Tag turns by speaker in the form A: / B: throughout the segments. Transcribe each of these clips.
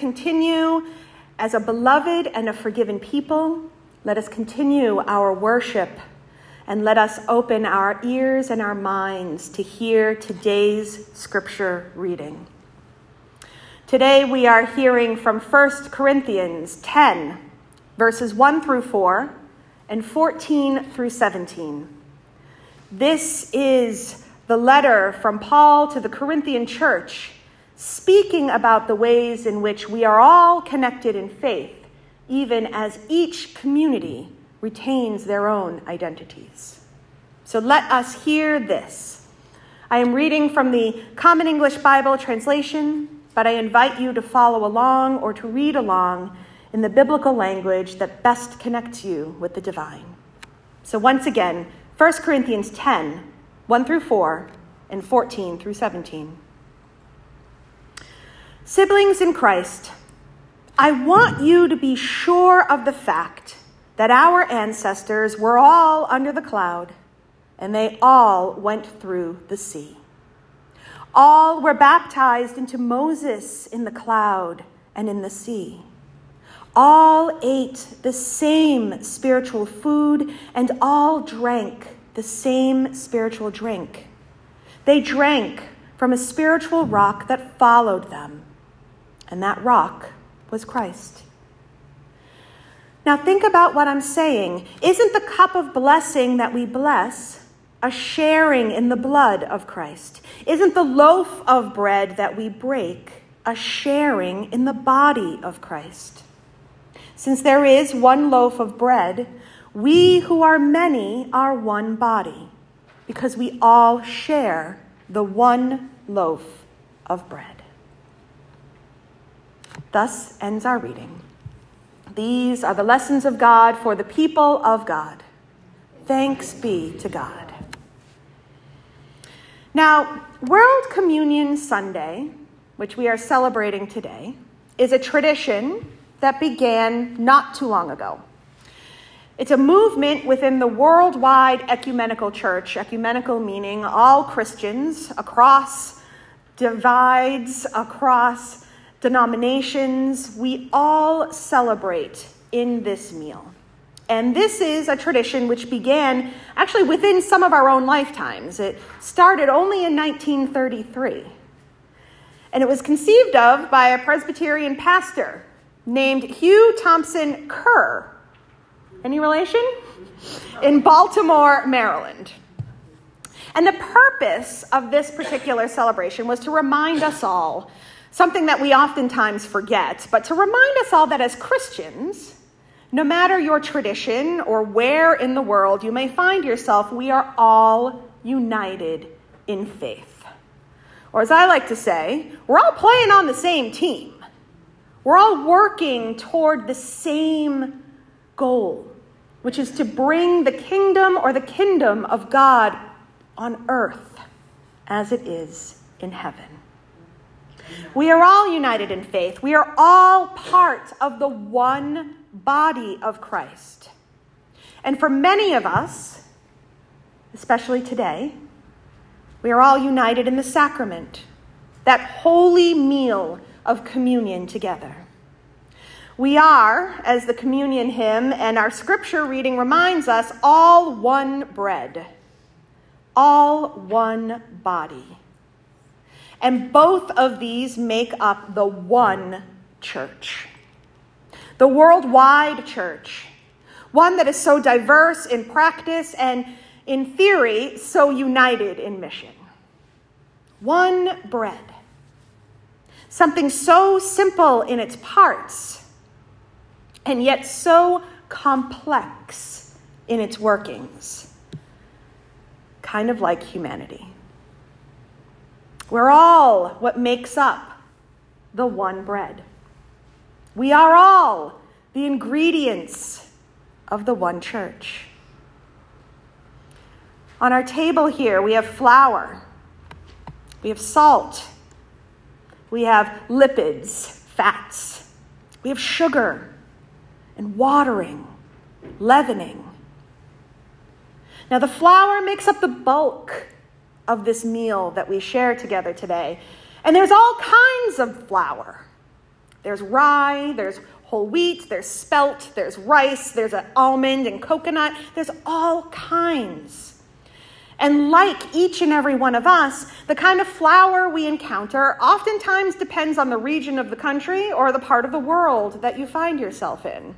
A: continue as a beloved and a forgiven people. Let us continue our worship and let us open our ears and our minds to hear today's scripture reading. Today we are hearing from 1 Corinthians 10, verses 1 through 4 and 14 through 17. This is the letter from Paul to the Corinthian church, speaking about the ways in which we are all connected in faith, even as each community retains their own identities. So let us hear this. I am reading from the Common English Bible translation but I invite you to follow along or to read along in the biblical language that best connects you with the divine. So, once again, 1 Corinthians 10 1 through 4 and 14 through 17. Siblings in Christ, I want you to be sure of the fact that our ancestors were all under the cloud and they all went through the sea. All were baptized into Moses in the cloud and in the sea. All ate the same spiritual food and all drank the same spiritual drink. They drank from a spiritual rock that followed them, and that rock was Christ. Now, think about what I'm saying. Isn't the cup of blessing that we bless a sharing in the blood of Christ? Isn't the loaf of bread that we break a sharing in the body of Christ? Since there is one loaf of bread, we who are many are one body, because we all share the one loaf of bread. Thus ends our reading. These are the lessons of God for the people of God. Thanks be to God. Now, World Communion Sunday, which we are celebrating today, is a tradition that began not too long ago. It's a movement within the worldwide ecumenical church, ecumenical meaning all Christians across divides, across denominations. We all celebrate in this meal. And this is a tradition which began actually within some of our own lifetimes. It started only in 1933. And it was conceived of by a Presbyterian pastor named Hugh Thompson Kerr. Any relation? In Baltimore, Maryland. And the purpose of this particular celebration was to remind us all something that we oftentimes forget, but to remind us all that as Christians, no matter your tradition or where in the world you may find yourself, we are all united in faith. Or, as I like to say, we're all playing on the same team. We're all working toward the same goal, which is to bring the kingdom or the kingdom of God on earth as it is in heaven. We are all united in faith. We are all part of the one body of Christ. And for many of us, especially today, we are all united in the sacrament, that holy meal of communion together. We are, as the communion hymn and our scripture reading reminds us, all one bread, all one body. And both of these make up the one church the worldwide church, one that is so diverse in practice and in theory so united in mission. One bread, something so simple in its parts and yet so complex in its workings, kind of like humanity. We're all what makes up the one bread. We are all the ingredients of the one church. On our table here, we have flour, we have salt, we have lipids, fats, we have sugar and watering, leavening. Now, the flour makes up the bulk of this meal that we share together today. And there's all kinds of flour There's rye, there's whole wheat, there's spelt, there's rice, there's an almond and coconut, there's all kinds. And like each and every one of us, the kind of flour we encounter oftentimes depends on the region of the country or the part of the world that you find yourself in.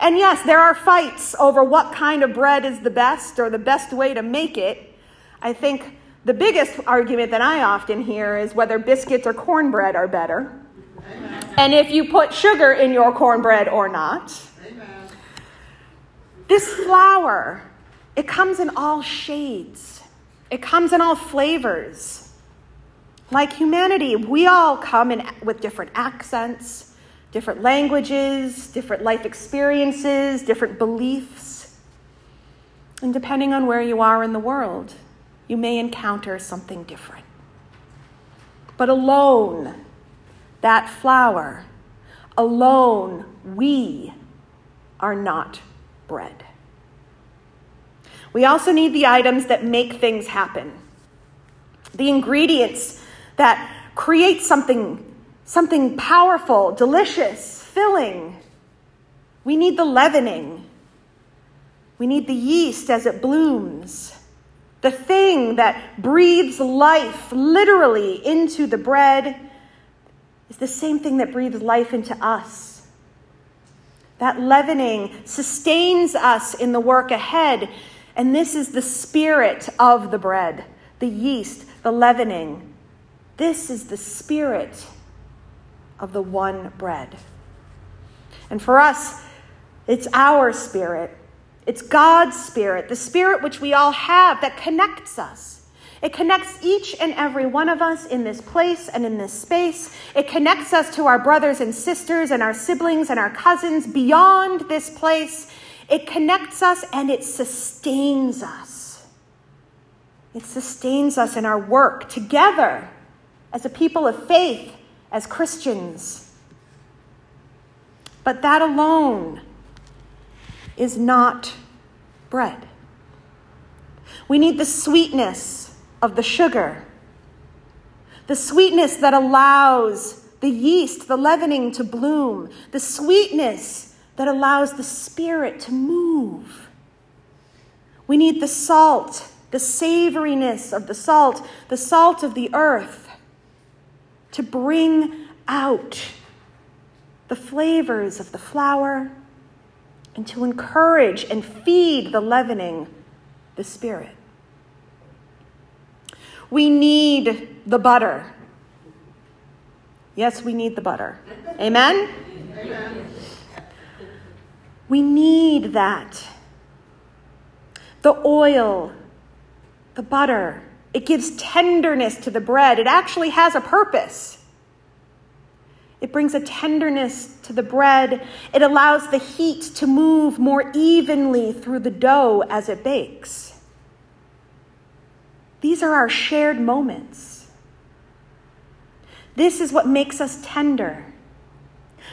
A: And yes, there are fights over what kind of bread is the best or the best way to make it. I think the biggest argument that I often hear is whether biscuits or cornbread are better. Amen. And if you put sugar in your cornbread or not. Amen. This flour, it comes in all shades, it comes in all flavors. Like humanity, we all come in with different accents different languages, different life experiences, different beliefs. And depending on where you are in the world, you may encounter something different. But alone, that flour, alone, we are not bread. We also need the items that make things happen, the ingredients that create something something powerful, delicious, filling. We need the leavening. We need the yeast as it blooms. The thing that breathes life literally into the bread is the same thing that breathes life into us. That leavening sustains us in the work ahead. And this is the spirit of the bread, the yeast, the leavening. This is the spirit of the one bread. And for us, it's our spirit. It's God's spirit, the spirit which we all have that connects us. It connects each and every one of us in this place and in this space. It connects us to our brothers and sisters and our siblings and our cousins beyond this place. It connects us and it sustains us. It sustains us in our work together as a people of faith as Christians. But that alone is not bread. We need the sweetness of the sugar, the sweetness that allows the yeast, the leavening to bloom, the sweetness that allows the spirit to move. We need the salt, the savoriness of the salt, the salt of the earth to bring out the flavors of the flour and to encourage and feed the leavening, the Spirit. We need the butter. Yes, we need the butter. Amen? Amen. We need that. The oil, the butter, it gives tenderness to the bread. It actually has a purpose. It brings a tenderness to the bread. It allows the heat to move more evenly through the dough as it bakes. These are our shared moments. This is what makes us tender,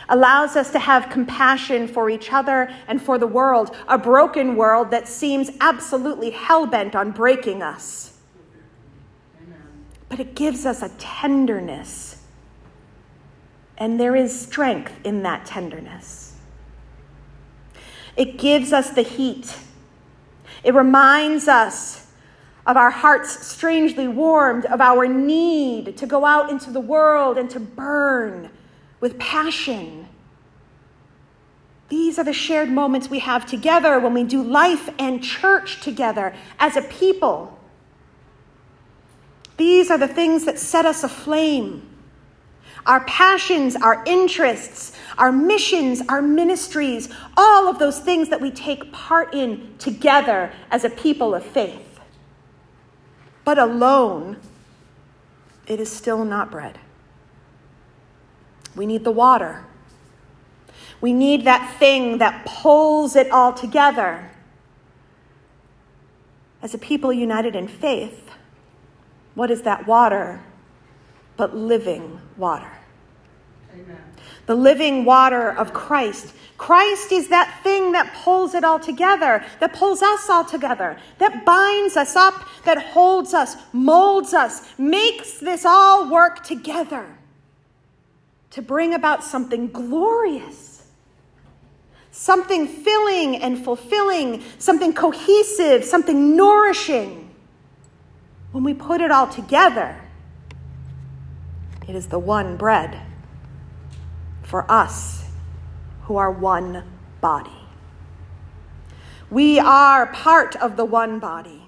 A: allows us to have compassion for each other and for the world, a broken world that seems absolutely hell bent on breaking us but it gives us a tenderness. And there is strength in that tenderness. It gives us the heat. It reminds us of our hearts strangely warmed, of our need to go out into the world and to burn with passion. These are the shared moments we have together when we do life and church together as a people. These are the things that set us aflame. Our passions, our interests, our missions, our ministries, all of those things that we take part in together as a people of faith. But alone, it is still not bread. We need the water. We need that thing that pulls it all together. As a people united in faith, what is that water but living water? Amen. The living water of Christ. Christ is that thing that pulls it all together, that pulls us all together, that binds us up, that holds us, molds us, makes this all work together. to bring about something glorious, something filling and fulfilling, something cohesive, something nourishing. When we put it all together, it is the one bread for us who are one body. We are part of the one body.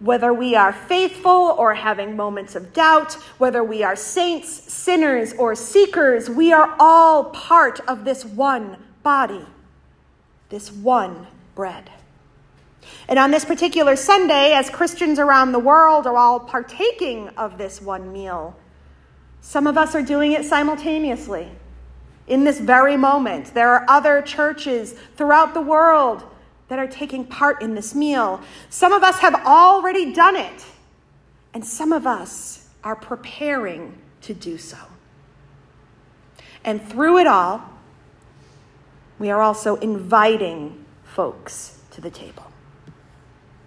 A: Whether we are faithful or having moments of doubt, whether we are saints, sinners, or seekers, we are all part of this one body, this one bread. And on this particular Sunday, as Christians around the world are all partaking of this one meal, some of us are doing it simultaneously. In this very moment, there are other churches throughout the world that are taking part in this meal. Some of us have already done it, and some of us are preparing to do so. And through it all, we are also inviting folks to the table,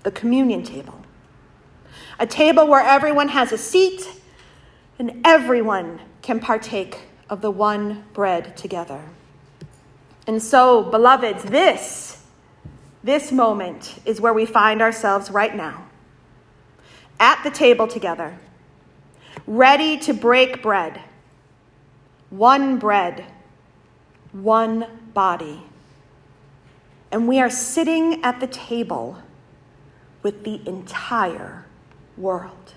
A: the communion table, a table where everyone has a seat and everyone can partake of the one bread together. And so, beloveds, this this moment is where we find ourselves right now, at the table together, ready to break bread. One bread, one body. And we are sitting at the table with the entire world.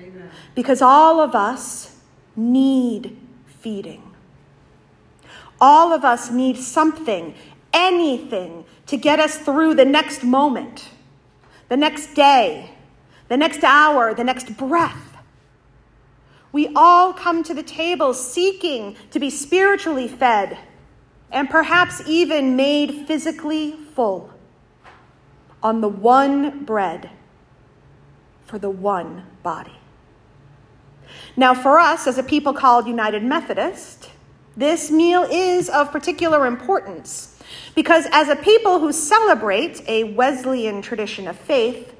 A: Amen. Because all of us need feeding. All of us need something anything to get us through the next moment, the next day, the next hour, the next breath. We all come to the table seeking to be spiritually fed and perhaps even made physically full on the one bread for the one body. Now, for us as a people called United Methodist, this meal is of particular importance because as a people who celebrate a Wesleyan tradition of faith,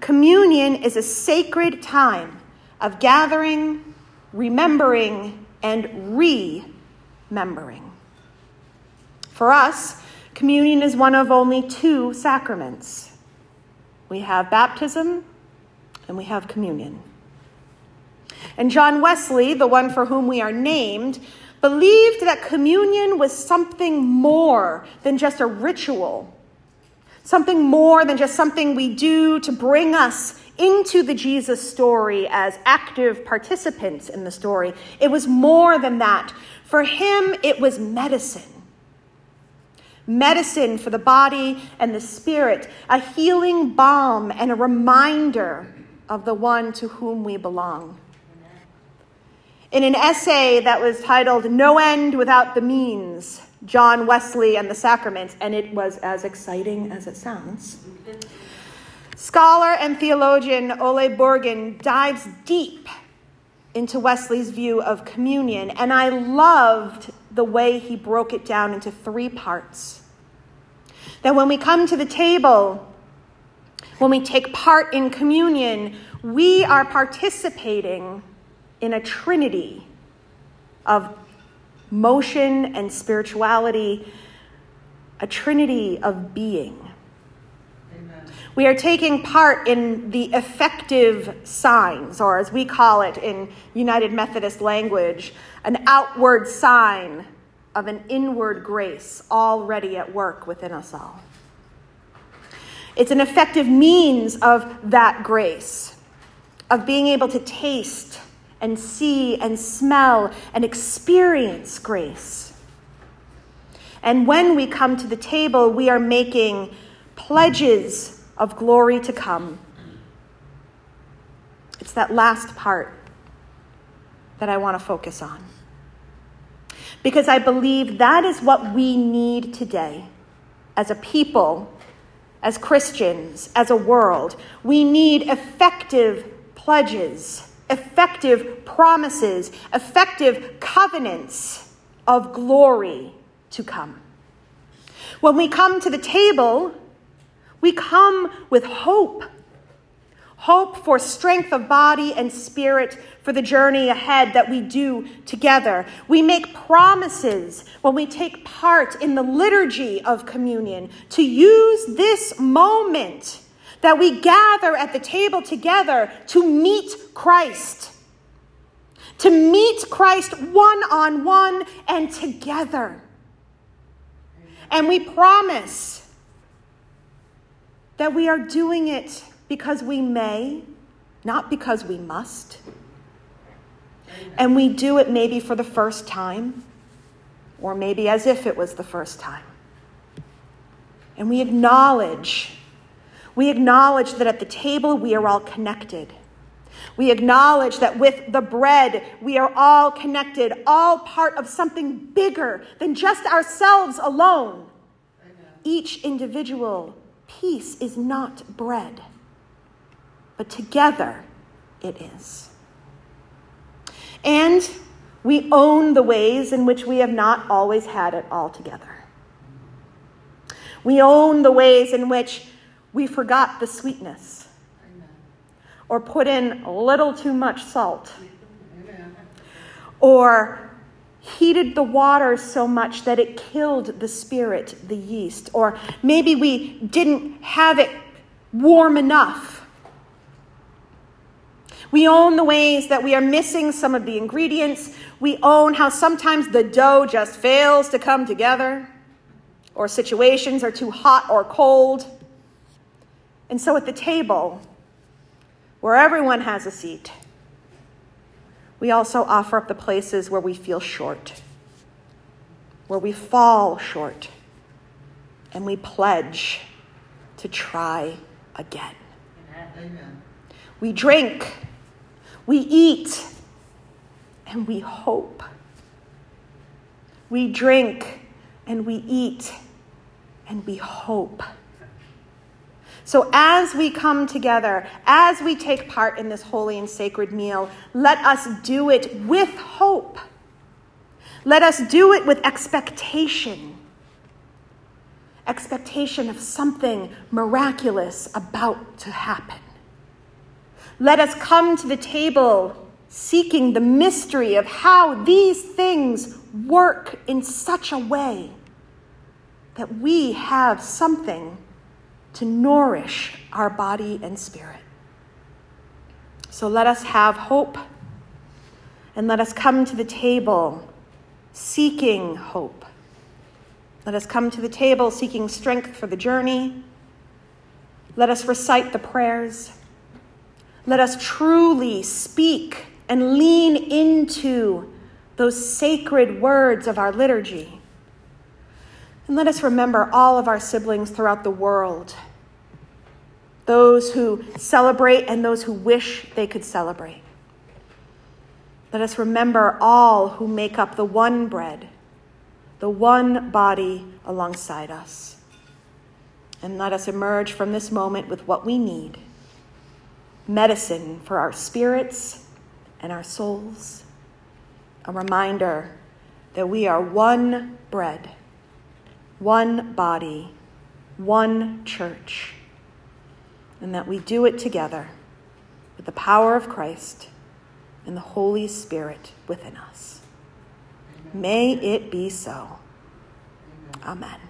A: communion is a sacred time of gathering, remembering, and remembering. For us, communion is one of only two sacraments we have baptism and we have communion. And John Wesley, the one for whom we are named, believed that communion was something more than just a ritual, something more than just something we do to bring us into the Jesus story as active participants in the story. It was more than that. For him, it was medicine. Medicine for the body and the spirit, a healing balm and a reminder of the one to whom we belong in an essay that was titled No End Without the Means John Wesley and the Sacraments, and it was as exciting as it sounds. Scholar and theologian Ole Borgen dives deep into Wesley's view of communion, and I loved the way he broke it down into three parts. That when we come to the table, when we take part in communion, we are participating in a trinity of motion and spirituality, a trinity of being. We are taking part in the effective signs, or as we call it in United Methodist language, an outward sign of an inward grace already at work within us all. It's an effective means of that grace, of being able to taste and see and smell and experience grace. And when we come to the table, we are making pledges of glory to come. It's that last part that I want to focus on. Because I believe that is what we need today as a people, as Christians, as a world. We need effective pledges effective promises, effective covenants of glory to come. When we come to the table, we come with hope. hope for strength of body and spirit for the journey ahead that we do together. We make promises when we take part in the liturgy of communion to use this moment that we gather at the table together to meet Christ. To meet Christ one on one and together. And we promise that we are doing it because we may, not because we must. And we do it maybe for the first time, or maybe as if it was the first time. And we acknowledge, we acknowledge that at the table we are all connected. We acknowledge that with the bread, we are all connected, all part of something bigger than just ourselves alone. Each individual piece is not bread but together it is. And we own the ways in which we have not always had it all together. We own the ways in which we forgot the sweetness. Or put in a little too much salt. Or heated the water so much that it killed the spirit, the yeast, or maybe we didn't have it warm enough. We own the ways that we are missing some of the ingredients. We own how sometimes the dough just fails to come together, or situations are too hot or cold. And so at the table, where everyone has a seat, we also offer up the places where we feel short, where we fall short, and we pledge to try again. Amen. We drink we eat and we hope. We drink and we eat and we hope. So, as we come together, as we take part in this holy and sacred meal, let us do it with hope. Let us do it with expectation expectation of something miraculous about to happen. Let us come to the table seeking the mystery of how these things work in such a way that we have something to nourish our body and spirit. So let us have hope and let us come to the table seeking hope. Let us come to the table seeking strength for the journey. Let us recite the prayers. Let us truly speak and lean into those sacred words of our liturgy. And let us remember all of our siblings throughout the world those who celebrate and those who wish they could celebrate. Let us remember all who make up the one bread, the one body alongside us. And let us emerge from this moment with what we need medicine for our spirits and our souls, a reminder that we are one bread, one body, one church, and that we do it together with the power of Christ and the Holy Spirit within us. May it be so. Amen.